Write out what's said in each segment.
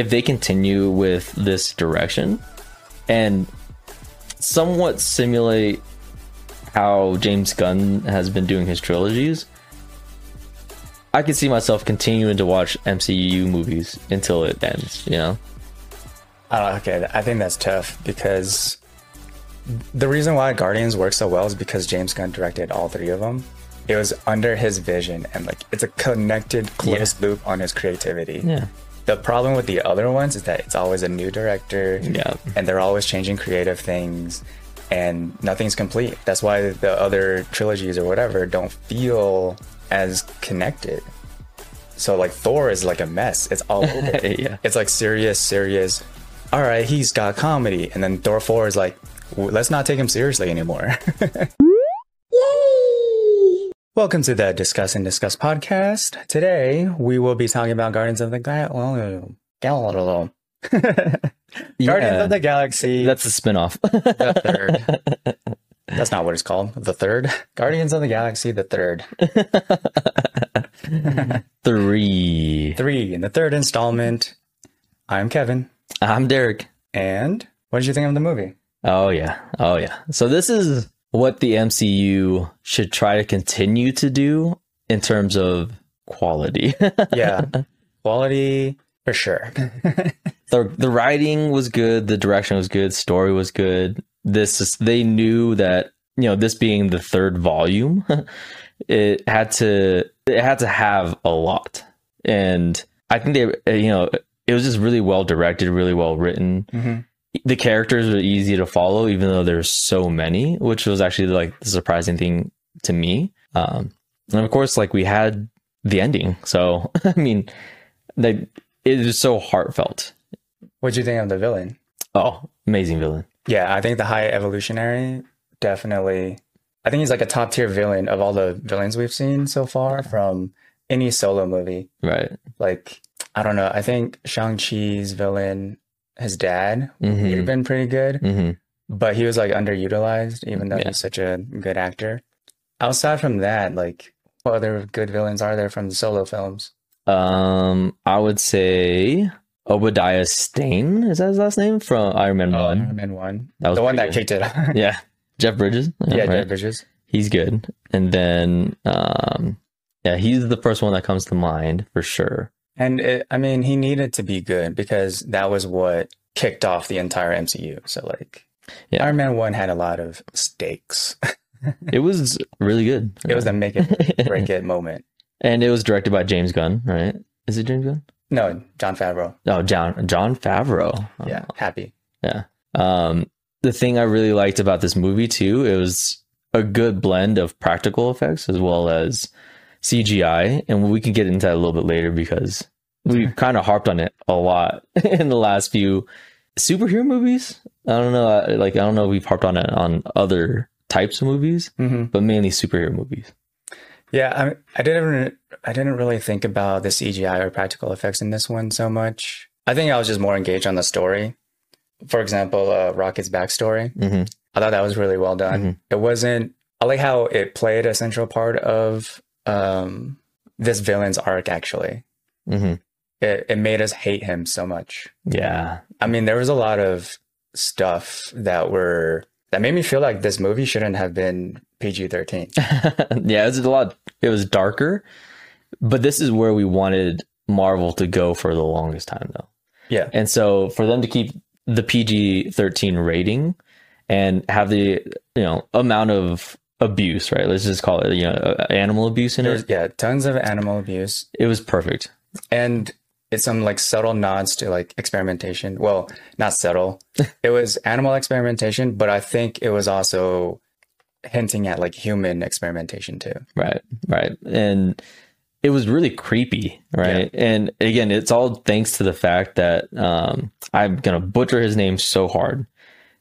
if they continue with this direction and somewhat simulate how James Gunn has been doing his trilogies, I can see myself continuing to watch MCU movies until it ends, you know? Uh, okay, I think that's tough because the reason why Guardians works so well is because James Gunn directed all three of them. It was under his vision and like it's a connected, closed loop on his creativity. Yeah. The problem with the other ones is that it's always a new director. Yeah. And they're always changing creative things and nothing's complete. That's why the other trilogies or whatever don't feel as connected. So like Thor is like a mess. It's all over. Yeah. It's like serious, serious. All right, he's got comedy, and then Thor four is like, let's not take him seriously anymore. Welcome to the Discuss and Disgust podcast. Today we will be talking about Guardians of the Gal- Gal- Guardians of the Galaxy. That's a spin-off. the third. That's not what it's called. The third. Guardians of the Galaxy, the third. Three. Three in the third installment. I'm Kevin. I'm Derek. And what did you think of the movie? Oh yeah. Oh yeah. So this is what the MCU should try to continue to do in terms of quality. Yeah. Quality for sure. the the writing was good, the direction was good, story was good. This is, they knew that you know this being the third volume, it had to it had to have a lot, and I think they you know it was just really well directed, really well written. Mhm. The characters were easy to follow, even though there's so many, which was actually like the surprising thing to me. Um, and of course, like we had the ending, so I mean, they it is so heartfelt. What'd you think of the villain? Oh, amazing villain. Yeah, I think the High Evolutionary definitely. I think he's like a top tier villain of all the villains we've seen so far from any solo movie. Right. Like, I don't know. I think Shang-Chi's villain, his dad, would Mhm. have been pretty good. hmm but he was like underutilized even though Yeah. he's such a good actor outside from that like what other good villains are there from the solo films Um, I would say Obadiah Stane. Is that his last name from Iron Man One? Iron Man 1 That was the one that pretty kicked it Yeah, Jeff Bridges. yeah right? Jeff Bridges He's good. And then, um, yeah, he's the first one that comes to mind for sure. And it, i mean he needed to be good because that was what kicked off the entire mcu so like Yeah. iron man 1 had a lot of stakes It was really good. it was a make it break it moment and it was directed by James Gunn, right? Is it James Gunn? no jon favreau Oh, Jon Jon Favreau. yeah happy Yeah. Um, the thing I really liked about this movie too, it was a good blend of practical effects as well as CGI, and we can get into that a little bit later because we kind of harped on it a lot in the last few superhero movies. I don't know, like I don't know, if we've harped on it on other types of movies, hmm but mainly superhero movies. Yeah, I, I didn't. I didn't really think about the CGI or practical effects in this one so much. I think I was just more engaged on the story. For example, uh, Rocket's backstory. hmm I thought that was really well done. Mhm. It wasn't. I like how it played a central part of um, this villain's arc. Actually, hmm it it made us hate him so much. Yeah, I mean, there was a lot of stuff that were that made me feel like this movie shouldn't have been PG thirteen. yeah, it was a lot. It was darker, but this is where we wanted Marvel to go for the longest time, though. Yeah, And so for them to keep the PG 13 rating and have the, you know, amount of abuse, right? Let's just call it, you know, animal abuse in there's it. yeah tons of animal abuse. It was perfect. and it's some like subtle nods to like experimentation. Well, not subtle. it was animal experimentation, but I think it was also hinting at like human experimentation too. Right. Right. And it was really creepy. Right. And again, it's all thanks to the fact that um, I'm going to butcher his name so hard.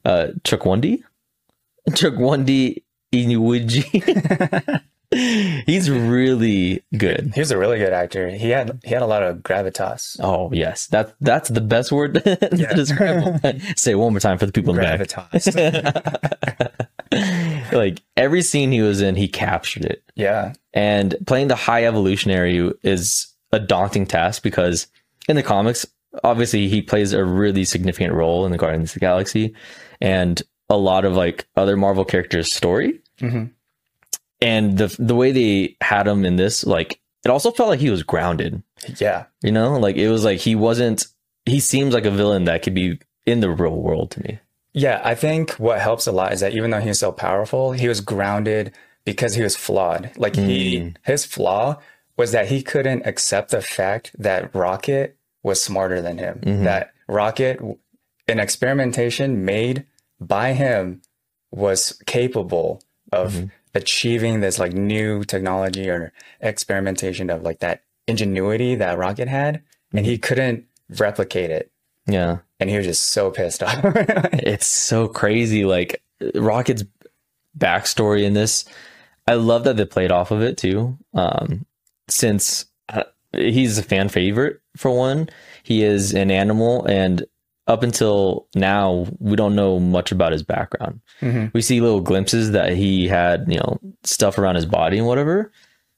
Uh, Chukwundi? Chukwundi Inuiji. He's really good. He was a really good actor. He had he had a lot of gravitas. Oh yes, that that's the best word to describe. him. Say it one more time for the people in the back. Gravitas. like every scene he was in, he captured it. yeah. And playing the high evolutionary is a daunting task because in the comics, obviously he plays a really significant role in the Guardians of the Galaxy and a lot of like other Marvel characters' story. hmm And the the way they had him in this, like it also felt like he was grounded. Yeah. You know, like it was like he wasn't. He seems like a villain that could be in the real world to me. Yeah, I think what helps a lot is that even though he's so powerful, he was grounded because he was flawed. Like he his flaw was that he couldn't accept the fact that Rocket was smarter than him. That Rocket an experimentation made by him was capable of achieving this like new technology or experimentation of like that ingenuity that Rocket had and he couldn't replicate it Yeah, and he was just so pissed off. it's so crazy. Like Rocket's backstory in this, I love that they played off of it too. Um, since uh, he's a fan favorite for one, he is an animal, and up until now, we don't know much about his background. Mhm. We see little glimpses that he had, you know, stuff around his body and whatever.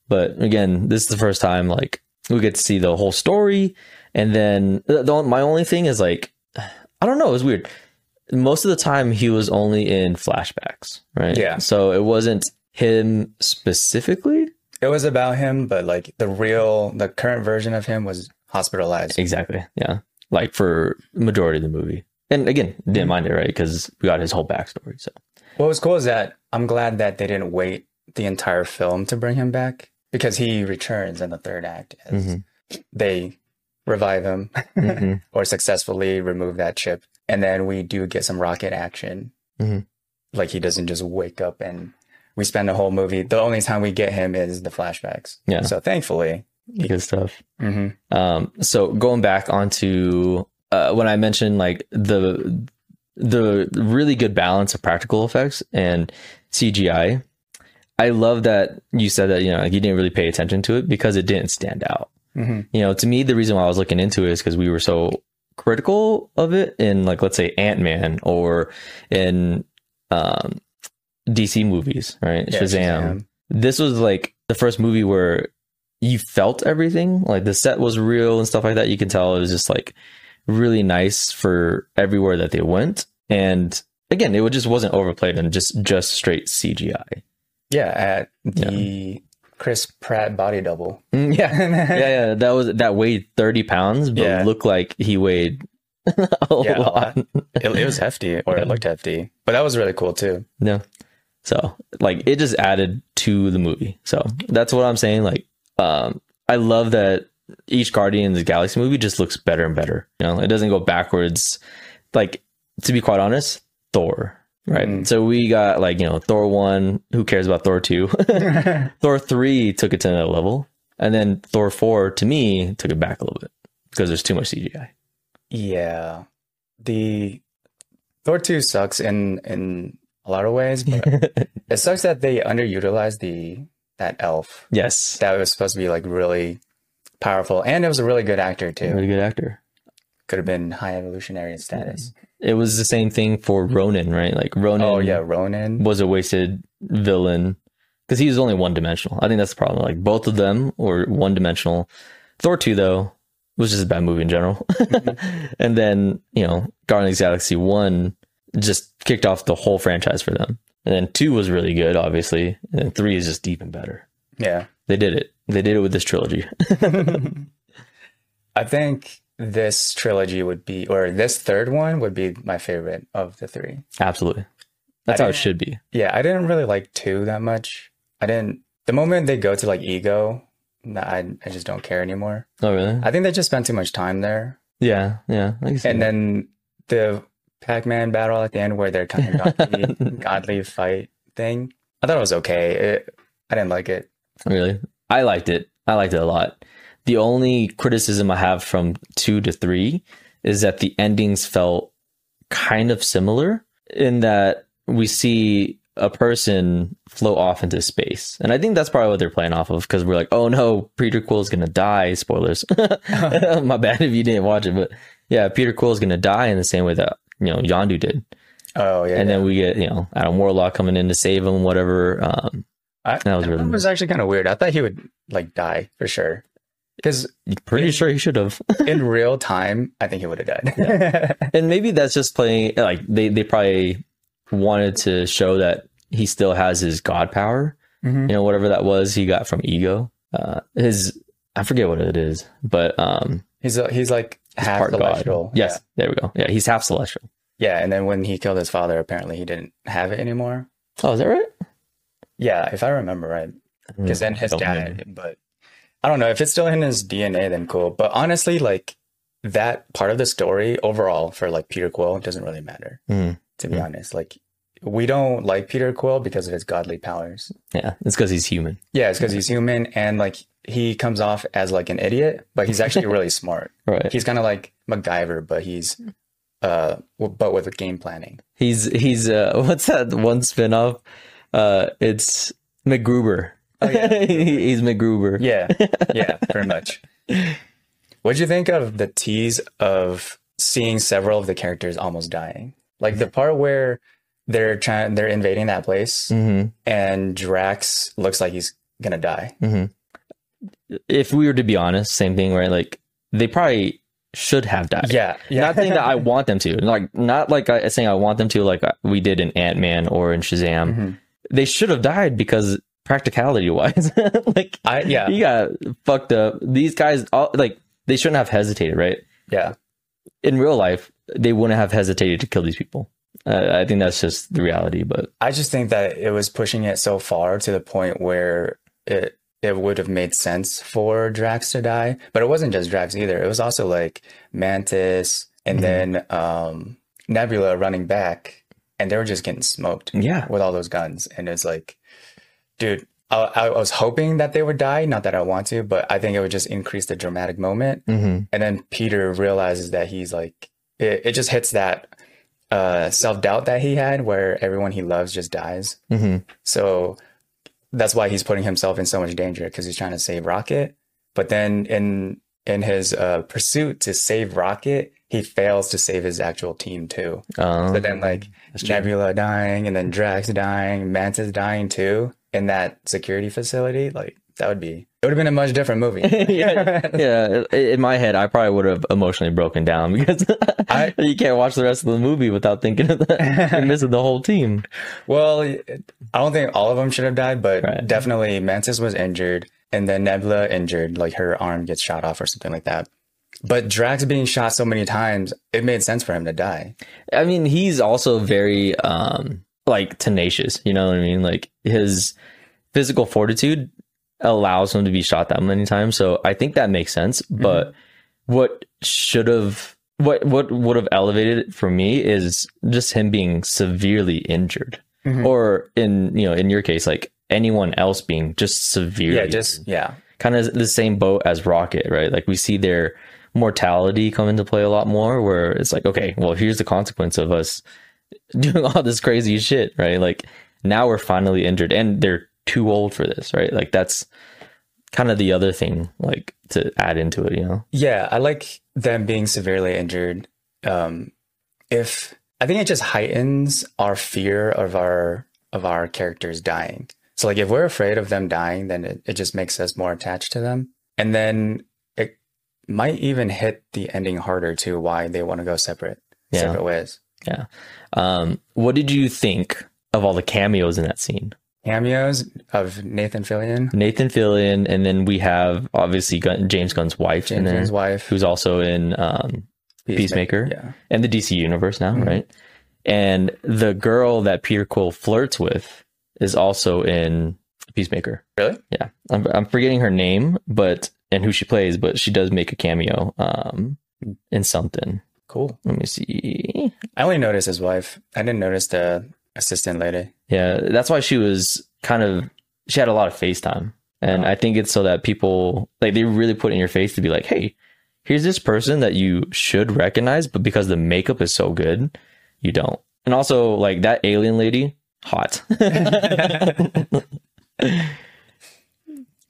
But again, this is the first time like we get to see the whole story, and then the, the, my only thing is like, I don't know, it was weird most of the time he was only in flashbacks, right? Yeah. So it wasn't him specifically. It was about him, but like the real, the current version of him was hospitalized. Exactly. Yeah. Like for majority of the movie. And again, didn't mind it, right? Because we got his whole backstory. So What was cool is that I'm glad that they didn't wait the entire film to bring him back because he returns in the third act as Mhm. they revive him Mhm. or successfully remove that chip. And then we do get some rocket action. Mhm. Like he doesn't just wake up and we spend the whole movie. The only time we get him is the flashbacks. Yeah. So thankfully. Good stuff. hmm Um, so going back onto uh, when I mentioned like the the really good balance of practical effects and CGI, I love that you said that you know like you didn't really pay attention to it because it didn't stand out. hmm you know, to me, the reason why I was looking into it is because we were so critical of it in, like, let's say Ant Man or in um, DC movies, right? Yeah, Shazam. Shazam. This was like the first movie where you felt everything. Like the set was real and stuff like that. You can tell it was just like really nice for everywhere that they went. And again, it just wasn't overplayed and just just straight CGI. Yeah. At the Chris Pratt body double. Mm, Yeah, yeah, yeah. That was that weighed thirty pounds, but Yeah. looked like he weighed a Yeah, lot. it, it was hefty or it looked hefty, but that was really cool too. Yeah. So like it just added to the movie. So that's what I'm saying. Like, um, I love that each Guardians of the Galaxy movie just looks better and better. You know, it doesn't go backwards. Like to be quite honest, Thor. Right. Mm. So we got like, you know, Thor one, who cares about Thor two? Thor three took it to another level. And then Thor four to me took it back a little bit because there's too much CGI. Yeah. The Thor 2 sucks in in a lot of ways, but it sucks that they underutilized the that elf. yes. That was supposed to be like really powerful and it was a really good actor too. Really good actor. Could have been high evolutionary status. Mm-hmm. It was the same thing for Ronan, right? Like Ronan Oh yeah, Ronan. was a wasted villain because he was only one dimensional. I think that's the problem. Like both of them were one dimensional. Thor 2, though, was just a bad movie in general. Mm-hmm. and then, you know, Guardians of the Galaxy 1 just kicked off the whole franchise for them. And then 2 was really good, obviously. And then 3 is just even better. Yeah. They did it. They did it with this trilogy. I think this trilogy would be or this third one would be my favorite of the three. Absolutely. That's how it should be. Yeah, I didn't really like two that much. I didn't. The moment they go to like ego, I I just don't care anymore. Oh, really? I think they just spent too much time there. Yeah. Yeah. I And that. then the Pac-Man battle at the end, where they're kind of godly, godly fight thing. I thought it was okay. It, I didn't like it. Really? I liked it. I liked it a lot. The only criticism I have from two to three is that the endings felt kind of similar in that we see a person float off into space. And I think that's probably what they're playing off of because we're like, oh no, Peter Quill is going to die. Spoilers. My bad if you didn't watch it. But yeah, Peter Quill is going to die in the same way that, you know, Yondu did. Oh yeah, And yeah. then we get, you know, Adam Warlock coming in to save him, whatever. Um, I, that was that really was actually kind of weird. I thought he would like die for sure. Because Pretty sure he should have. in real time, I think he would have died. and maybe that's just playing like they they probably wanted to show that he still has his god power. Mhm. You know, whatever that was he got from ego. Uh, his I forget what it is, but um, he's a, he's like half celestial. god. Yes, there we go. Yeah, he's half celestial. Yeah. yeah, and then when he killed his father, apparently he didn't have it anymore. Oh, is that right? Yeah, if I remember right. Because then his dad, remember. but I don't know if it's still in his DNA, then cool. But honestly, like that part of the story overall for like Peter Quill doesn't really matter. Mhm. To be Mhm. honest, like we don't like Peter Quill because of his godly powers. Yeah, it's because he's human. Yeah, it's because he's human and like he comes off as like an idiot, but he's actually really smart. Right. He's kind of like MacGyver, but he's uh, but with game planning. He's he's uh what's that one spin-off? Uh it's MacGruber. Oh, yeah. he's MacGruber. Yeah, yeah, pretty much. What'd you think of the tease of seeing several of the characters almost dying? Like the part where they're trying, they're invading that place, hmm and Drax looks like he's gonna die. hmm If we were to be honest, same thing, right? Like they probably should have died. Yeah, yeah. Not saying that I want them to, like not like I saying I want them to, like we did in Ant Man or in Shazam. Mhm. They should have died because practicality wise, like I yeah, you got fucked up. These guys, all like they shouldn't have hesitated, right? yeah, in real life, they wouldn't have hesitated to kill these people. Uh, I think that's just the reality. But I just think that it was pushing it so far to the point where it it would have made sense for Drax to die, but it wasn't just Drax either. It was also like Mantis and Mhm. then um, Nebula running back, and they were just getting smoked. yeah, with all those guns. And it's like, dude, I, I was hoping that they would die. Not that I want to, but I think it would just increase the dramatic moment. hmm And then Peter realizes that he's like, it, it just hits that uh, self doubt that he had where everyone he loves just dies. hmm So that's why he's putting himself in so much danger because he's trying to save Rocket. But then in in his uh, pursuit to save Rocket, he fails to save his actual team too. um, So then, like. Nebula dying, and then Drax dying, Mantis dying too in that security facility, like that would be it would have been a much different movie. yeah, yeah. In my head, I probably would have emotionally broken down because I- you can't watch the rest of the movie without thinking of that. You're missing the whole team. Well, I don't think all of them should have died, but Right. definitely Mantis was injured, and then Nebula injured, like her arm gets shot off or something like that. But Drax being shot so many times, it made sense for him to die. I mean, he's also very um like tenacious. You know what I mean? Like his physical fortitude allows him to be shot that many times. So I think that makes sense. But what should have what what would have elevated it for me is just him being severely injured. Mhm. Or in you know, in your case, like anyone else being just severely Yeah, just yeah, kind of the same boat as Rocket, right? Like we see their mortality come into play a lot more where it's like, okay, well, here's the consequence of us doing all this crazy shit, right? Like now we're finally injured and they're too old for this, right? Like that's kind of the other thing like to add into it, you know? yeah. I like them being severely injured. Um, if I think it just heightens our fear of our of our characters dying. So like if we're afraid of them dying, then it, it just makes us more attached to them. And then it might even hit the ending harder too, why they want to go separate Yeah. separate ways. Yeah. Um, what did you think of all the cameos in that scene? Cameos of Nathan Fillion, Nathan Fillion, and then we have obviously James Gunn's wife James there, Gunn's wife, who's also in um, Peacemaker. Yeah. and the DC universe now, Mhm. right? And the girl that Peter Quill flirts with is also in Peacemaker. Really? Yeah, I'm, I'm forgetting her name, but and who she plays, but she does make a cameo um, in something. Cool. Let me see. I only noticed his wife. I didn't notice the assistant lady. Yeah, that's why she was kind of she had a lot of FaceTime, and Oh. I think it's so that people like they really put in your face to be like, hey, here's this person that you should recognize, but because the makeup is so good, you don't. And also, like that alien lady, hot.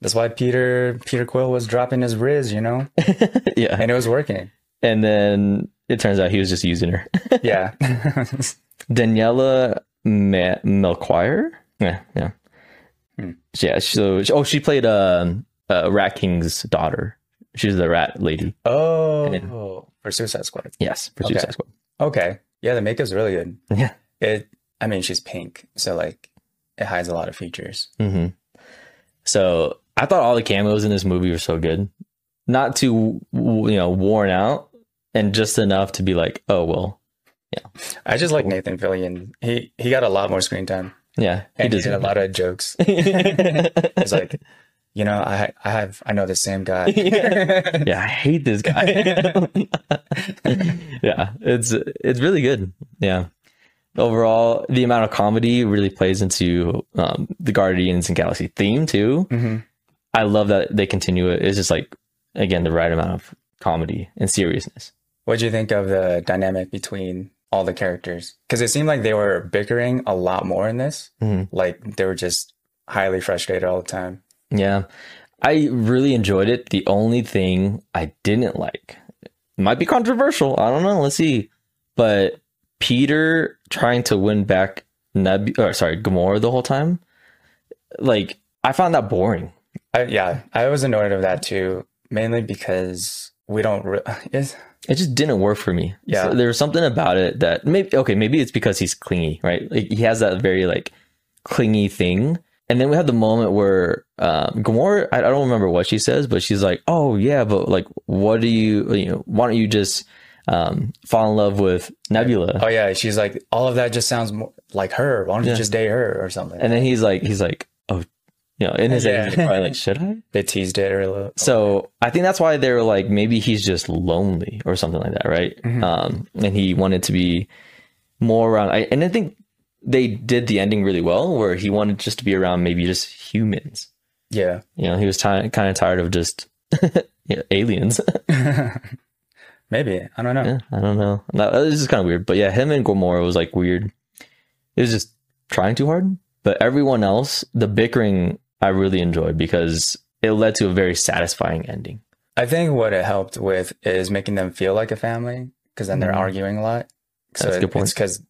That's why Peter Peter Quill was dropping his riz, you know, yeah, and it was working. and then it turns out he was just using her. Yeah. Daniela Ma- Melchior. Yeah, yeah, Hmm. yeah. So, oh, she played um, uh, Rat King's daughter. She's the rat lady. Oh, for Suicide Squad. Yes, for Okay. Suicide Squad. Okay. Yeah, the makeup's really good. Yeah. It. I mean, she's pink, so like, it hides a lot of features. hmm So I thought all the cameos in this movie were so good, not too you know worn out, and just enough to be like, oh well, I just like Nathan Fillion. He he got a lot more screen time, yeah, he and he does did a lot of jokes. It's like, you know, I I have I know the same guy. yeah, I hate this guy. yeah, it's it's really good. Yeah. Overall, the amount of comedy really plays into um, the Guardians and Galaxy theme too. Mhm. I love that they continue it. It's just like again the right amount of comedy and seriousness. What do you think of the dynamic between all the characters? Because it seemed like they were bickering a lot more in this. Mhm. Like they were just highly frustrated all the time. Yeah, I really enjoyed it. The only thing I didn't like might be controversial. I don't know. Let's see. But Peter trying to win back Neb, or sorry, Gamora the whole time, like I found that boring. I, yeah, I was annoyed of that too, mainly because we don't. Re- is It just didn't work for me. Yeah. So there was something about it that maybe okay, maybe it's because he's clingy, right? Like he has that very like clingy thing. And then we have the moment where um, Gamora, I, I don't remember what she says, but she's like, "Oh yeah, but like, what do you, you know, why don't you just um, fall in love with Nebula?" oh yeah, she's like all of that just sounds more like her. Why don't Yeah. you just date her or something? And then he's like, he's like, "Oh, you know," in his head, he's probably like, "Should I?" they teased it little. So I think that's why they were like, maybe he's just lonely or something like that, right? Mhm. Um, and he wanted to be more around. I, and I think they did the ending really well, where he wanted just to be around maybe just humans. yeah, You know, he was ti kind of tired of just know, aliens. maybe I don't know. yeah, I don't know. That, this is kind of weird, but yeah, him and Gamora was like weird. It was just trying too hard. But everyone else, the bickering, I really enjoyed because it led to a very satisfying ending. I think what it helped with is making them feel like a family because then they're Mhm. arguing a lot. So That's a good point. it's because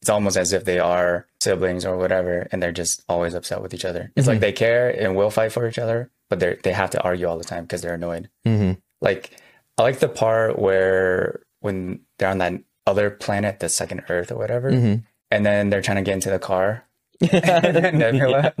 it's almost as if they are siblings or whatever, and they're just always upset with each other. It's Mhm. like they care and will fight for each other, but they they have to argue all the time because they're annoyed. Mm-hmm. Like I like the part where when they're on that other planet, the second Earth or whatever, Mm-hmm. and then they're trying to get into the car. and then Nebula,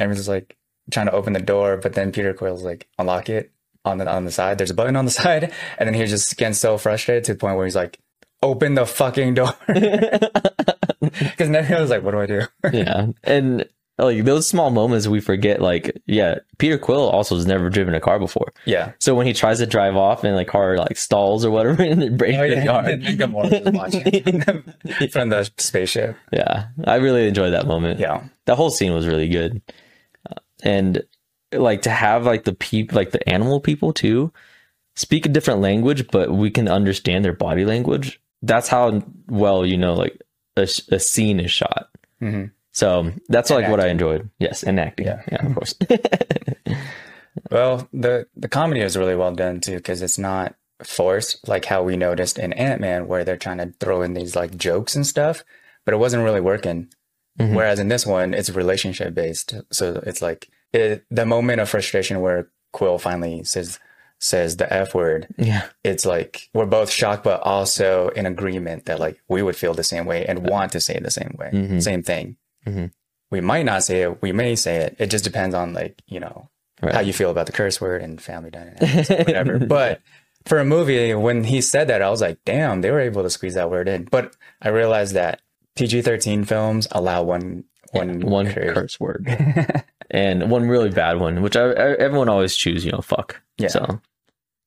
everyone's like trying to open the door, but then Peter Quill's like unlock it on the on the side. There's a button on the side, and then he's just getting so frustrated to the point where he's like, "Open the fucking door," because Nebula's like, "What do I do?" yeah, and like those small moments we forget. Like, yeah, Peter Quill also has never driven a car before, yeah, so when he tries to drive off and the car like stalls or whatever, and it breaks oh, the yeah. yard. And then Gamora's just watching from the spaceship. yeah, I really enjoyed that moment. Yeah, that whole scene was really good, and like to have like the peep, like the animal people too, speak a different language, but we can understand their body language. That's how well you know like a, a scene is shot. hmm So that's like what I enjoyed. Yes, and acting. Yeah. Yeah, of course. Well, the the comedy is really well done too because it's not forced like how we noticed in Ant Man where they're trying to throw in these like jokes and stuff, but it wasn't really working. Mhm. Whereas in this one, it's relationship based, so it's like it, the moment of frustration where Quill finally says says the f word. yeah. It's like we're both shocked, but also in agreement that like we would feel the same way and want to say it the same way, Mhm. same thing. Mhm. We might not say it. We may say it. It just depends on like you know Right. how you feel about the curse word and family dynamics, whatever. but for a movie, when he said that, I was like, damn, they were able to squeeze that word in. But I realized that PG thirteen films allow one one one curse. curse word and one really bad one, which I, I, everyone always choose. You know, fuck. Yeah. So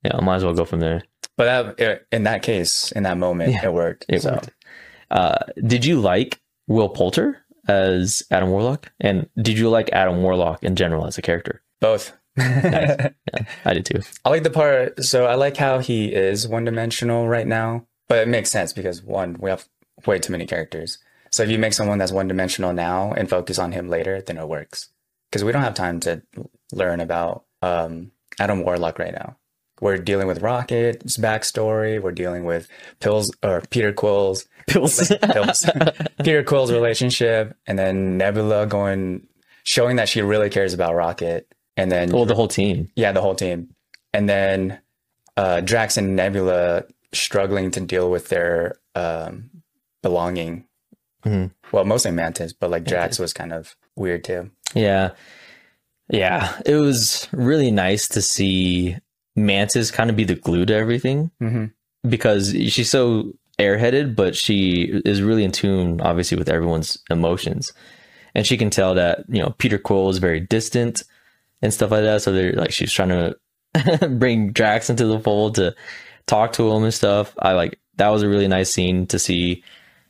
yeah, I might as well go from there. But that, in that case, in that moment, Yeah, it worked. It so worked. Uh, did you like Will Poulter as Adam Warlock, and did you like Adam Warlock in general as a character? both. I did too. I like the part. So I like how he is one dimensional right now, but it makes sense because one, we have way too many characters. So if you make someone that's one dimensional now and focus on him later, then it works. Because we don't have time to learn about um, Adam Warlock right now. We're dealing with Rocket's backstory. We're dealing with Pills or Peter Quill's Pills. Pills. Peter Quill's relationship, and then Nebula going showing that she really cares about Rocket, and then well, the whole team. yeah, the whole team. And then uh, Drax and Nebula struggling to deal with their um, belonging. Mhm. Well, mostly Mantis, but like Drax was kind of weird too. Yeah. Yeah. It was really nice to see Mantis kind of be the glue to everything hmm because she's so airheaded, but she is really in tune, obviously, with everyone's emotions. And she can tell that, you know, Peter Quill is very distant and stuff like that. So they're like, she's trying to bring Drax into the fold to talk to him and stuff. I like that was a really nice scene to see.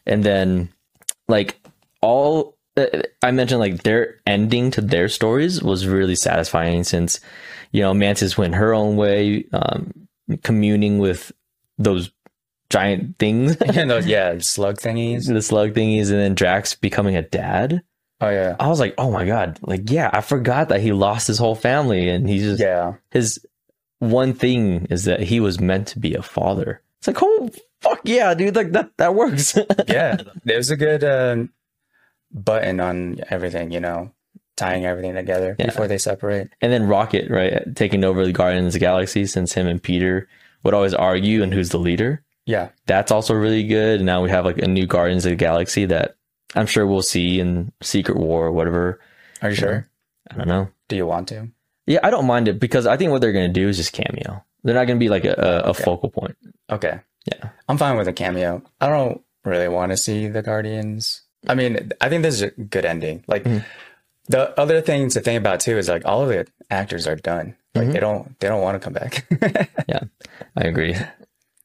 And then, like, all uh, I mentioned, like, their ending to their stories was really satisfying since, you know, Mantis went her own way, um, communing with those giant things, and those yeah slug thingies. the slug thingies, and then Drax becoming a dad. Oh yeah, I was like, oh my god, like yeah, I forgot that he lost his whole family, and he's just yeah. his one thing is that he was meant to be a father. It's like, oh fuck yeah, dude, like that that works. yeah, there's a good uh, button on everything, you know, tying everything together Yeah. before they separate. and then Rocket, right, taking over the Guardians of the Galaxy since him and Peter would always argue and who's the leader. Yeah, That's also really good. And now we have like a new Guardians of the Galaxy that I'm sure we'll see in Secret War or whatever. are you sure? I don't know. Do you want to? Yeah, I don't mind it because I think what they're going to do is just cameo. They're not going to be like a, a, Okay. focal point. Okay, Yeah. I'm fine with a cameo. I don't really want to see the Guardians. I mean, I think this is a good ending. Like Mhm. the other thing to think about too is like all of the actors are done. Like Mhm. they don't they don't want to come back. Yeah. I agree.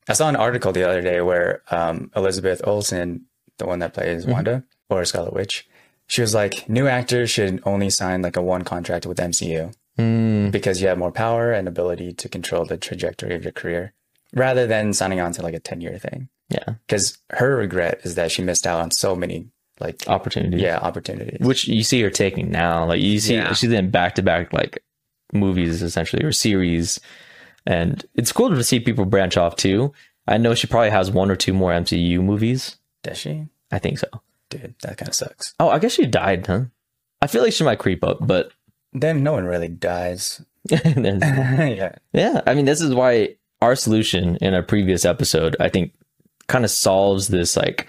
I saw an article the other day where um, Elizabeth Olsen, the one that plays Mhm. Wanda or Scarlet Witch, she was like, new actors should only sign like a one contract with MCU Mm, because you have more power and ability to control the trajectory of your career rather than signing on to like a 10 year thing. yeah. Because her regret is that she missed out on so many like, opportunities. yeah, opportunities. Which you see her taking now. Like you see Yeah. she's in back to back like movies essentially or series. And it's cool to see people branch off too. I know she probably has one or two more MCU movies. Does she? I think so. Dude, that kind of sucks. Oh, I guess she died, huh? I feel like she might creep up, but Then no one really dies. yeah. Yeah, I mean, this is why our solution in a previous episode, I think, kind of solves this like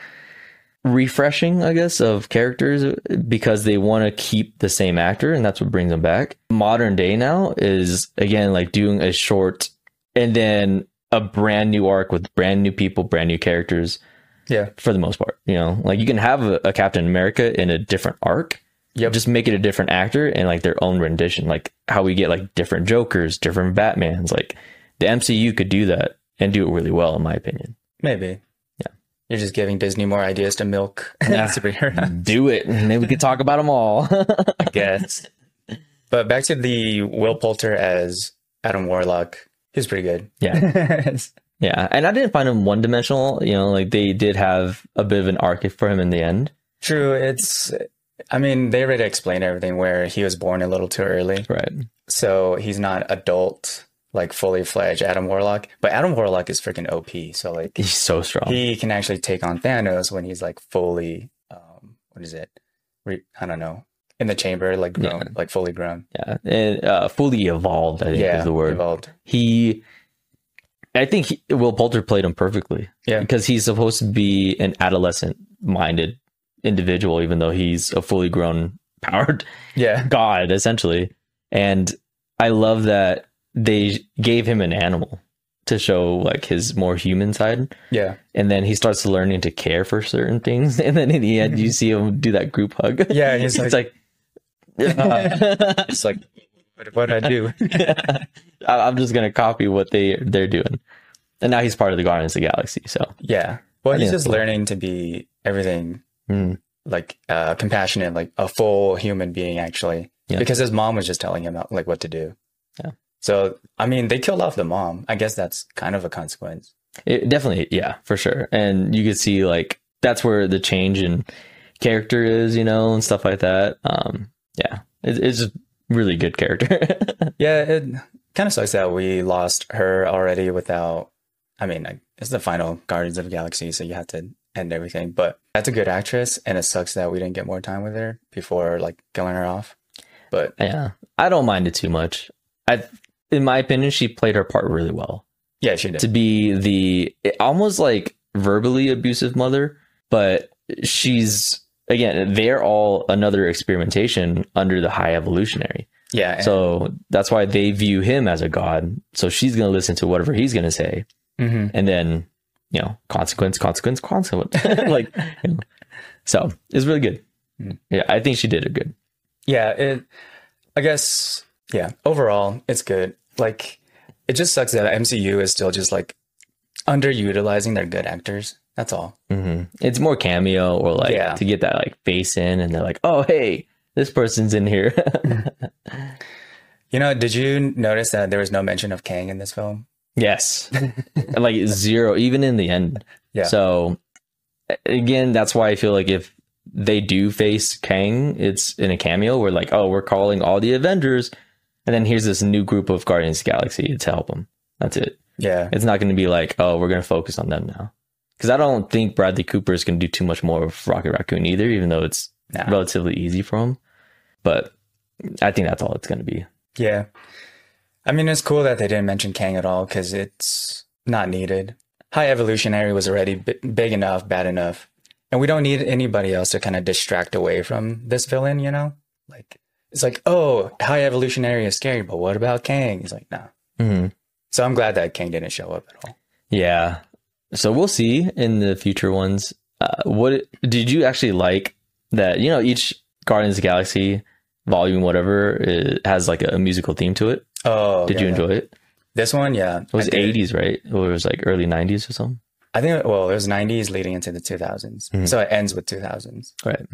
refreshing, I guess, of characters because they want to keep the same actor, and that's what brings them back. Modern day now is again like doing a short and then a brand new arc with brand new people, brand new characters Yeah. for the most part. You know, like you can have a, a Captain America in a different arc. Yep. Just make it a different actor and like their own rendition, like how we get like different Jokers, different Batmans. Like the MCU could do that and do it really well, in my opinion. Maybe. Yeah. You're just giving Disney more ideas to milk Yeah. superheroes. Mm-hmm. do it, and then we could talk about them all. I guess. But back to the Will Poulter as Adam Warlock. He was pretty good. yeah, yeah, and I didn't find him one dimensional. You know, like they did have a bit of an arc for him in the end. True. It's, I mean, they already explained everything where he was born a little too early. Right. So he's not adult, like fully fledged Adam Warlock. But Adam Warlock is freaking OP. So, like, He's so strong. he can actually take on Thanos when he's like fully, um, what is it? Re- I don't know. In the chamber, like grown, Yeah. like fully grown. yeah, and uh, fully evolved. I think Yeah. is the word. Evolved. he I think he, Will Poulter played him perfectly. Yeah. Because he's supposed to be an adolescent minded individual, even though he's a fully grown, powered Yeah. god, essentially. And I love that they gave him an animal to show like his more human side. Yeah. And then he starts learning to care for certain things. And then in the end, you see him do that group hug. Yeah, he's it's like- like, uh, It's like, what what I do? I'm just gonna copy what they they're doing. And now he's part of the Guardians of the Galaxy. So Yeah. Well, he's just cool. learning to be everything mm, like uh, compassionate, like a full human being, actually. Yeah. Because his mom was just telling him like what to do. Yeah. So I mean, they killed off the mom. I guess that's kind of a consequence. it definitely, yeah, for sure. And you could see like that's where the change in character is, you know, and stuff like that. Um, yeah, it, it's just really good character. Yeah, it kind of sucks that we lost her already without. I mean, like, it's the final Guardians of the Galaxy, so you have to end everything. But that's a good actress, and it sucks that we didn't get more time with her before like killing her off. But yeah, I don't mind it too much. I, in my opinion, she played her part really well. Yeah, she did. to be the almost like verbally abusive mother, but she's again they're all another experimentation under the high evolutionary. yeah. and- So that's why they view him as a god. So she's going to listen to whatever he's going to say, Mhm. and then you know consequence, consequence, consequence. like, you know. so it's really good. Mm. Yeah, I think she did it good. Yeah, it. I guess. Yeah. Overall, it's good. Like, it just sucks that MCU is still just like underutilizing their good actors. That's all. hmm It's more cameo or like Yeah. to get that like face in, and they're like, oh hey, this person's in here. You know, did you notice that there was no mention of Kang in this film? Yes, like zero, even in the end. Yeah. So again, that's why I feel like if they do face Kang, it's in a cameo. We're like, oh, we're calling all the Avengers, and then here's this new group of Guardians of the Galaxy to help them. That's it. Yeah. It's not going to be like, oh, we're going to focus on them now. Because I don't think Bradley Cooper is going to do too much more of Rocket Raccoon either, even though it's Nah. relatively easy for him. But I think that's all it's going to be. Yeah. I mean, it's cool that they didn't mention Kang at all because it's not needed. High Evolutionary was already bi- big enough, bad enough. And we don't need anybody else to kind of distract away from this villain, you know? Like, it's like, oh, High Evolutionary is scary, but what about Kang? He's like, no. hmm So I'm glad that Kang didn't show up at all. Yeah. So we'll see in the future ones. Uh, what did you actually like that? You know, each Guardians of the Galaxy volume, whatever, has like a musical theme to it. Oh, Did yeah, you yeah. enjoy it? This one? Yeah. It was 80s, right? Or it was like early 90s or something. I think, well, it was 90s leading into the 2000s. Mhm. So it ends with 2000s. Right.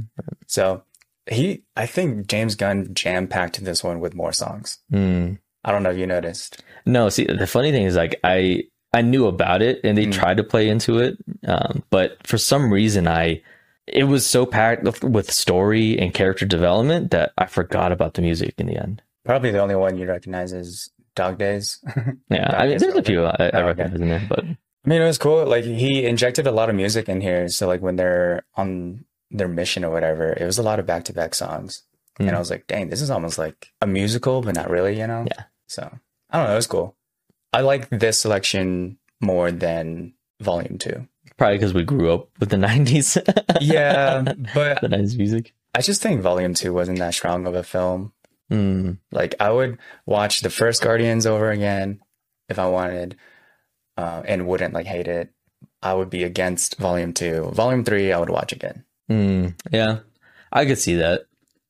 So he, I think James Gunn jam packed this one with more songs. Mm. I don't know if you noticed. No, see, the funny thing is like I I knew about it and they Mm. tried to play into it, um, but for some reason I it was so packed with story and character development that I forgot about the music in the end. Probably the only one you recognize is Dog Days. Yeah, Dog I mean, Days there's a few I, I Oh, okay. recognize in there, but I mean, it was cool. Like he injected a lot of music in here. So like when they're on their mission or whatever, it was a lot of back to back songs. Mm. And I was like, dang, this is almost like a musical, but not really, you know? Yeah. So I don't know. It was cool. I like this selection more than volume two. probably because we grew up with the '90s. Yeah. but the '90s music. I just think volume two wasn't that strong of a film. Mm. Like I would watch the first Guardians over again if I wanted, uh, and wouldn't like hate it. I would be against Volume Two. Volume Three, I would watch again. Mm, yeah, I could see that.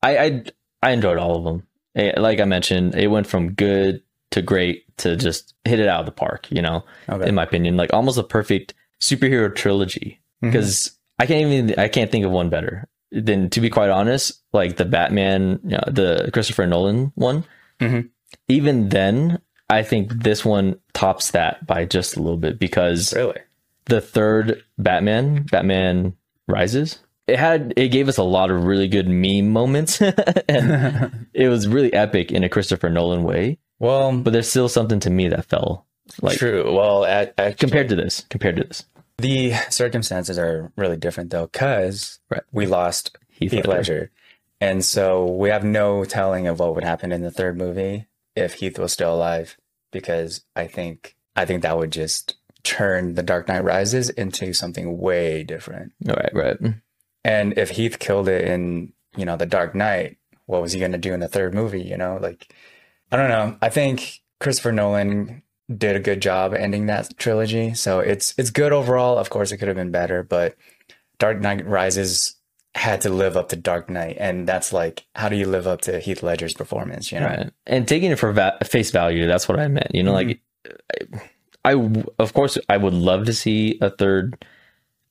I, I I enjoyed all of them. Eh, Like I mentioned, it went from good to great to just hit it out of the park. You know, Okay. in my opinion, like almost a perfect superhero trilogy. Because I can't even I can't think of one better. Then, to be quite honest, like the Batman, you know, the Christopher Nolan one. Mhm. Even then, I think this one tops that by just a little bit because really, the third Batman, Batman Rises, it had it gave us a lot of really good meme moments, and it was really epic in a Christopher Nolan way. well, But there's still something to me that fell like true. Well, at, at compared to this. Compared to this, the circumstances are really different though, because Right. we lost Heath, Heath Ledger. Ledger, and so we have no telling of what would happen in the third movie if Heath was still alive. Because I think I think that would just turn The Dark Knight Rises into something way different. Right, right. And if Heath killed it in, you know, The Dark Knight, what was he going to do in the third movie? You know, like, I don't know. I think Christopher Nolan did a good job ending that trilogy. So it's, it's good overall. Of course, it could have been better, but Dark Knight Rises had to live up to Dark Knight. And that's like, how do you live up to Heath Ledger's performance? You know? Right. And taking it for va- face value, that's what I meant. You know, like I, I, of course, I would love to see a third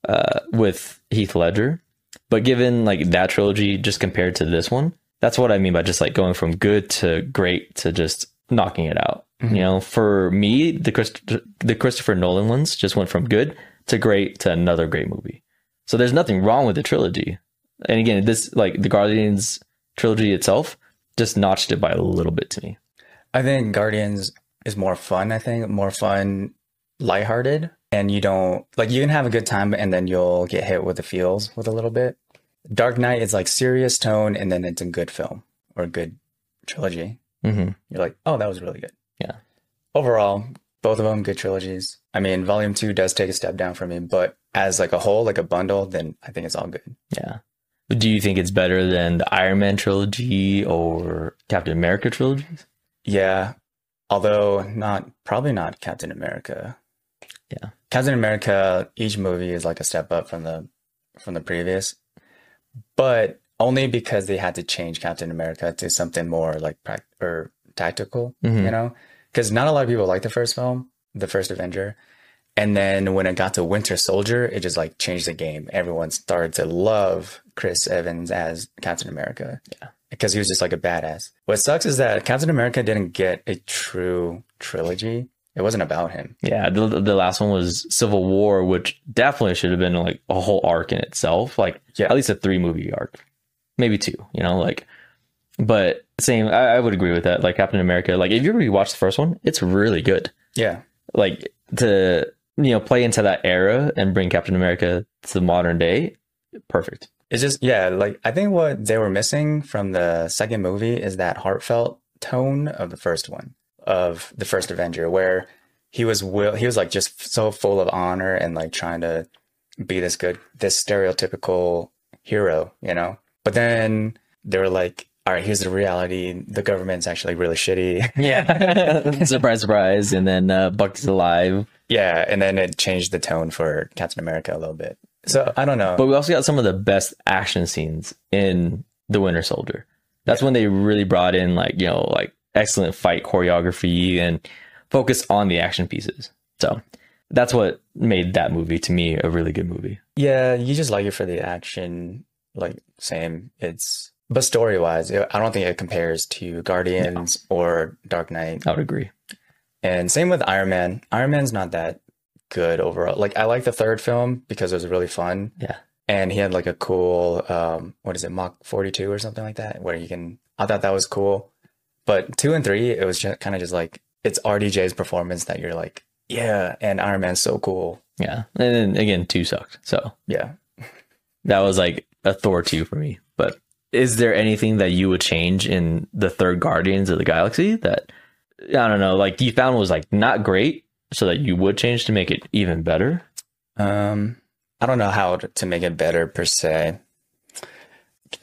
uh, with Heath Ledger, but given like that trilogy, just compared to this one, that's what I mean by just like going from good to great to just knocking it out. Mhm. You know, for me, the Christ- the Christopher Nolan ones just went from good to great to another great movie. So there's nothing wrong with the trilogy. And again, this like the Guardians trilogy itself just notched it by a little bit to me. I think Guardians is more fun. I think more fun, lighthearted, and you don't like you can have a good time, and then you'll get hit with the feels with a little bit. Dark Knight is like serious tone, and then it's a good film or a good trilogy. Mm-hmm. You're like, oh, that was really good. Yeah. Overall, Both of them good trilogies. I mean, Volume Two does take a step down for me, but as like a whole, like a bundle, then I think it's all good. Yeah. Do you think it's better than the Iron Man trilogy or Captain America trilogies? Yeah, although not probably not Captain America. Yeah. Captain America, each movie is like a step up from the from the previous, but only because they had to change Captain America to something more like or tactical, Mhm. you know? Because not a lot of people like the first film, the first Avenger. And then when it got to Winter Soldier, it just like changed the game. Everyone started to love Chris Evans as Captain America. Yeah. Because he was just like a badass. What sucks is that Captain America didn't get a true trilogy. It wasn't about him. Yeah, the the last one was Civil War, which definitely should have been like a whole arc in itself, like Yeah. at least a three movie arc, maybe two. You know, like, but same. I, I would agree with that. Like Captain America, like if you ever rewatch the first one, it's really good. Yeah. Like to you know play into that era and bring Captain America to the modern day, perfect. It's just yeah, like I think what they were missing from the second movie is that heartfelt tone of the first one, of the first Avenger, where he was will he was like just so full of honor and like trying to be this good, this stereotypical hero, you know. But then they were like, all right, here's the reality: the government's actually really shitty. Yeah, surprise, surprise, and then uh, Buck alive. yeah, and then it changed the tone for Captain America a little bit. So I don't know. But we also got some of the best action scenes in The Winter Soldier. That's when they really brought in like, you know, like excellent fight choreography and focus on the action pieces. So that's what made that movie to me a really good movie. Yeah, you just like it for the action. Like same, it's but story wise, I don't think it compares to Guardians or Dark Knight. I would agree. And same with Iron Man. Iron Man's not that good overall. Like I like the third film because it was really fun, Yeah. and he had like a cool um, what is it, Mach forty two or something like that, where you can. I thought that was cool, but two and three, it was just kind of just like it's RDJ's performance that you're like, yeah, and Iron Man's so cool. Yeah. And then again, two sucked. So Yeah. that was like a Thor 2 for me. But is there anything that you would change in the third Guardians of the Galaxy that I don't know, like you found was like not great, so that you would change to make it even better? Um, I don't know how to to make it better per se.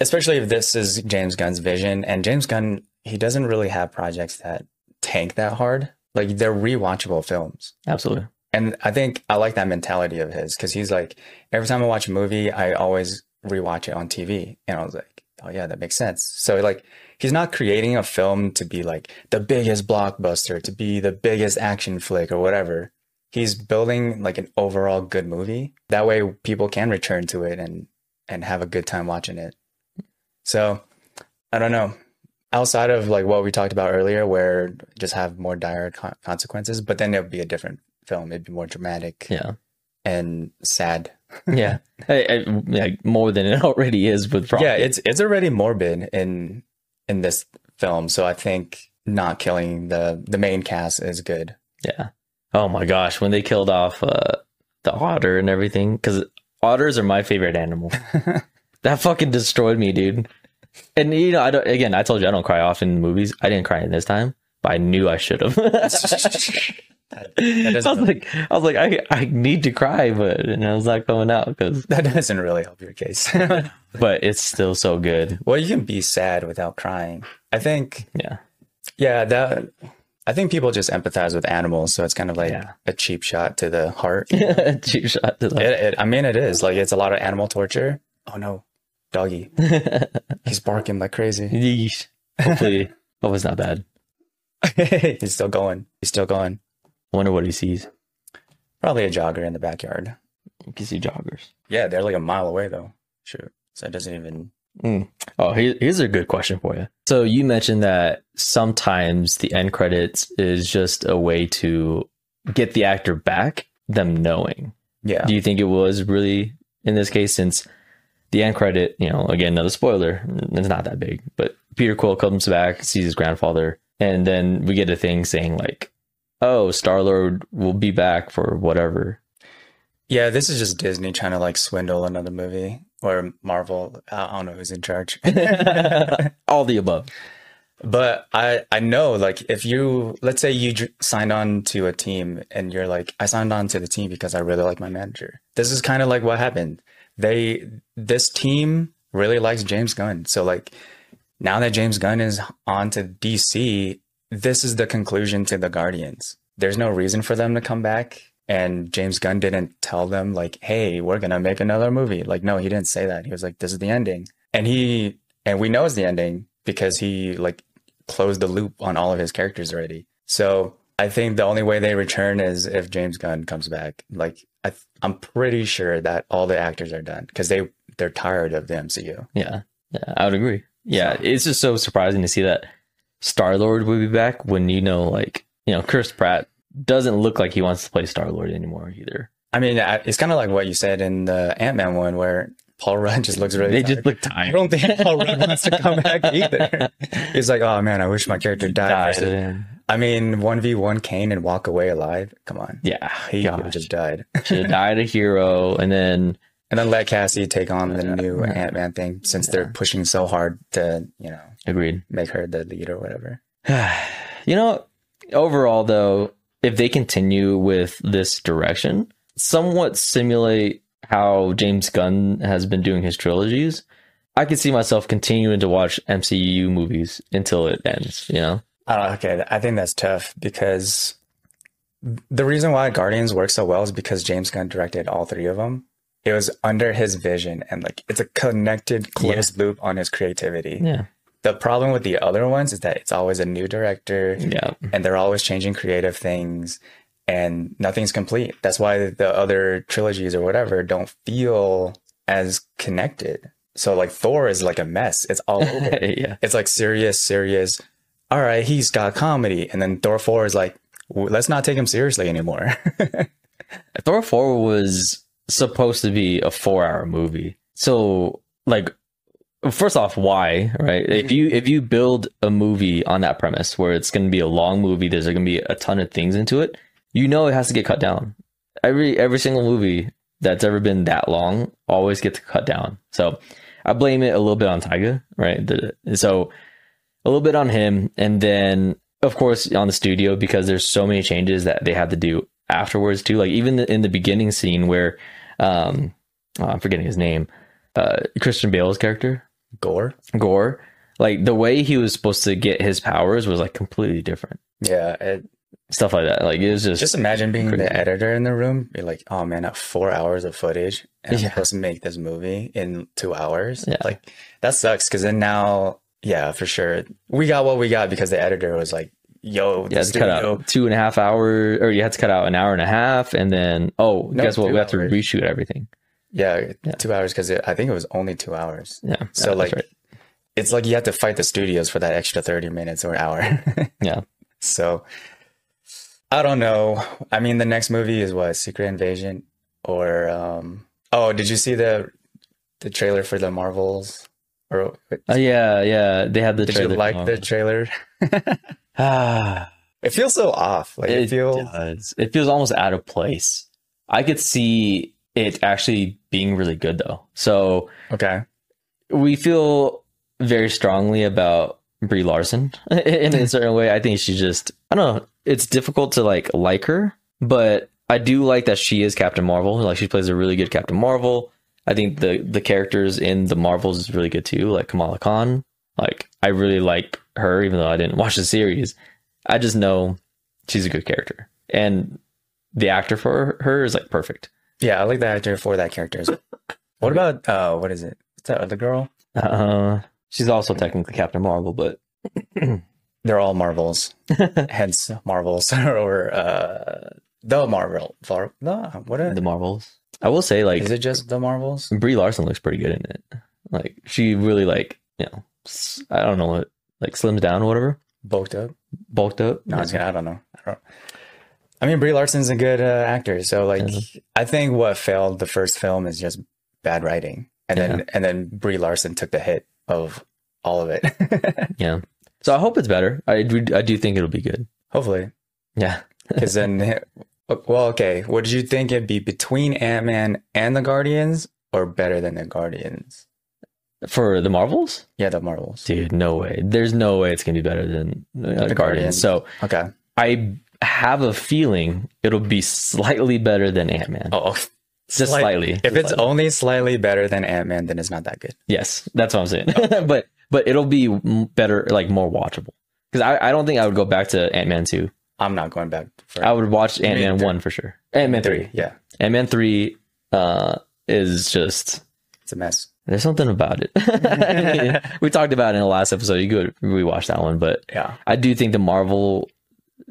Especially if this is James Gunn's vision, and James Gunn, he doesn't really have projects that tank that hard. Like they're rewatchable films, Absolutely. and I think I like that mentality of his because he's like, every time I watch a movie, I always rewatch it on TV, and I was like, oh yeah, that makes sense. So like, he's not creating a film to be like the biggest blockbuster, to be the biggest action flick or whatever he's building like an overall good movie. That way people can return to it and and have a good time watching it. So, I don't know. Outside of like what we talked about earlier where just have more dire con- consequences, but then it would be a different film. It'd be more dramatic Yeah. and sad. Yeah. I, I, like more than it already is with Rocket. Yeah, it's it's already morbid in in this film, so I think not killing the the main cast is good. Yeah. Oh my gosh, when they killed off uh, the otter and everything, because otters are my favorite animal. that fucking destroyed me, dude. And you know, I don't. Again, I told you I don't cry often in movies. I didn't cry in this time, but I knew I should have. That, I was doesn't- like, I was like, I, I need to cry, but and I was not coming out because, that doesn't really help your case. but it's still so good. Well, you can be sad without crying. I think, Yeah, yeah, that. I think people just empathize with animals, so it's kind of like Yeah. a cheap shot to the heart. cheap shot to the. It, it, I mean, it is like it's a lot of animal torture. Oh no, doggy, he's barking like crazy. Yeesh. Hopefully, that was not bad. he's still going. He's still going. I wonder what he sees. Probably a jogger in the backyard. You can see joggers. Yeah, they're like a mile away though. Sure. so it doesn't even. Hmm. Oh, here, here's a good question for you. So you mentioned that sometimes the end credits is just a way to get the actor back, them knowing. Yeah, Do you think it was really in this case since the end credit, you know, again, another spoiler, it's not that big, but Peter Quill comes back, sees his grandfather, and then we get a thing saying like, oh, Star Lord will be back for whatever. yeah. This is just Disney trying to like swindle another movie or Marvel. I don't know who's in charge. All the above. But I I know like if you let's say you dr- signed on to a team and you're like I signed on to the team because I really like my manager. This is kind of like what happened. They this team really likes James Gunn. So like now that James Gunn is on to DC, this is the conclusion to the Guardians. There's no reason for them to come back. And James Gunn didn't tell them like, "Hey, we're gonna make another movie." Like, no, he didn't say that. He was like, "This is the ending," and he and we know it's the ending because he like closed the loop on all of his characters already. So I think the only way they return is if James Gunn comes back. Like, I, I'm pretty sure that all the actors are done because they they're tired of the MCU. Yeah, yeah, I would agree. Yeah, it's just so surprising to see that Star Lord would be back when you know, like, you know, Chris Pratt doesn't look like he wants to play Star Lord anymore either. I mean, it's kind of like what you said in the Ant Man one, where Paul Rudd just looks really. They tired. just look I tired. don't think Paul Rudd wants to come back either. He's like, oh man, I wish my character died. Died. I mean, one v one Kang and walk away alive. Come on, Yeah, he just died. should have died a hero, and then And then let Cassie take on the new Yeah. Ant Man thing since they're pushing so hard to, you know, agreed. make her the lead or whatever. you know, overall though, if they continue with this direction, somewhat simulate how James Gunn has been doing his trilogies, I could see myself continuing to watch MCU movies until it ends. You know, Uh, okay, I think that's tough because the reason why Guardians works so well is because James Gunn directed all three of them. It was under his vision and like it's a connected, closed loop on his creativity. yeah, The problem with the other ones is that it's always a new director yeah, and they're always changing creative things and nothing's complete. That's why the other trilogies or whatever don't feel as connected. So like Thor is like a mess. It's all over. yeah, it's like serious, serious. All right, he's got comedy, and then Thor four is like, let's not take him seriously anymore. Thor four was supposed to be a four hour movie, so like. First off, why, right? If mm-hmm. you if you build a movie on that premise where it's going to be a long movie, there's going to be a ton of things into it. You know it has to get cut down. Every every single movie that's ever been that long always gets cut down. So I blame it a little bit on Taika, right? The, so a little bit on him, and then of course on the studio because there's so many changes that they had to do afterwards too. Like even in the beginning scene where um, oh, I'm forgetting his name, uh, Christian Bale's character Gorr. Gorr, like the way he was supposed to get his powers was like completely different. Yeah. It, Stuff like that. Like it was just, just imagine being Crazy. the editor in the room. You're like, oh man, I have four hours of footage, and I'm Yeah. supposed to make this movie in two hours. Yeah. Like that sucks because then now, yeah, for sure, we got what we got because the editor was like, yo, to cut out two and a half hours, or you had to cut out an hour and a half, and then oh, No, guess what? We have to reshoot everything. Yeah, Yeah. two hours because I think it was only two hours. Yeah. So like, right. it's like you have to fight the studios for that extra thirty minutes or hour. yeah, so I don't know. I mean, the next movie is what Secret Invasion or um. Oh, did you see the the trailer for the Marvels? Or uh, yeah, yeah. They had the did you like the trailer? Ah, It feels so off. Like it, it feels. does. It feels almost out of place. I could see it actually being really good though. So Okay. we feel very strongly about Brie Larson in a certain way. I think she just I don't know. It's difficult to like like her, but I do like that she is Captain Marvel. Like she plays a really good Captain Marvel. I think the the characters in the Marvels is really good too. Like Kamala Khan. Like I really like her, even though I didn't watch the series. I just know she's a good character, and the actor for her is like perfect. Yeah, I like the actor for that character. as well. What about uh, what is it? What's that other girl? Uh, she's also technically Captain Marvel, but They're all Marvels, hence Marvels or uh, the Marvel. No, what are, the Marvels. I will say, like is it? Just the Marvels? Brie Larson looks pretty good in it. Like she really like you know I don't know what like slims down or whatever, Bulked up? bulked up. No, I, I don't know. I don't. I mean, Brie Larson's a good uh, actor, so like, Yeah. I think what failed the first film is just bad writing, and then and then Brie Larson took the hit of all of it. yeah. So I hope it's better. I do, I do think it'll be good. Hopefully, Yeah. because then, well, okay. What did you think it'd be between Ant Man and the Guardians, or better than the Guardians? For the Marvels. Yeah, the Marvels. Dude, no way. There's no way it's gonna be better than uh, Guardians. Guardians. So Okay. I have a feeling it'll be slightly better than Ant Man. Oh, Just slightly. If it's Slightly. only slightly better than Ant Man, then it's not that good. yes, that's what I'm saying. but but it'll be better, like more watchable. Because I, I don't think I would go back to Ant Man two. I'm not going back for I would watch Ant Man one for sure. Ant Man three. Yeah, Ant Man three uh, is just it's a mess. There's something about it. we talked about it in the last episode. You could rewatch that one, but Yeah. I do think the Marvel,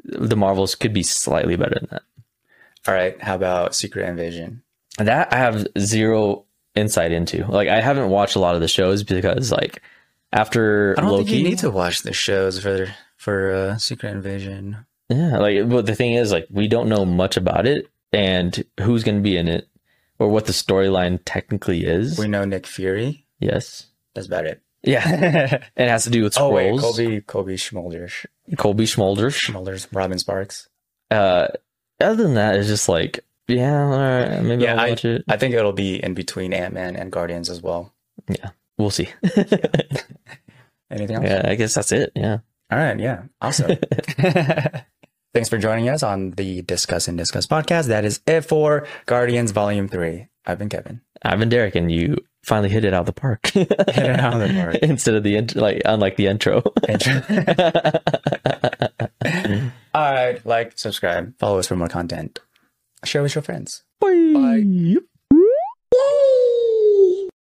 the Marvels could be slightly better than that. All right. How about Secret Invasion? That I have zero insight into. Like I haven't watched a lot of the shows because like after I don't Loki, think you need to watch the shows for for uh, Secret Invasion. yeah. Like, but the thing is, like, we don't know much about it and who's going to be in it or what the storyline technically is. We know Nick Fury. yes. That's about it. Yeah. it has to do with Oh wait. Colby Colby Schmolders, Colby Schmolders. Schmolders, Robin Sparks. Uh, other than that, it's just like, yeah, all right, maybe Yeah, I'll watch it. I think it'll be in between Ant Man and Guardians as well. Yeah, we'll see. Anything else? yeah, I guess that's it. Yeah. All right. Yeah. Awesome. Thanks for joining us on the Discuss and Disgust podcast. That is it for Guardians Volume 3. I've been Kevin. I've been Derek, and you finally hit it out of the park. hit it out of the park. Instead of the int- like, unlike the intro. All right. Like, subscribe, follow us for more content. Share with your friends. Bye.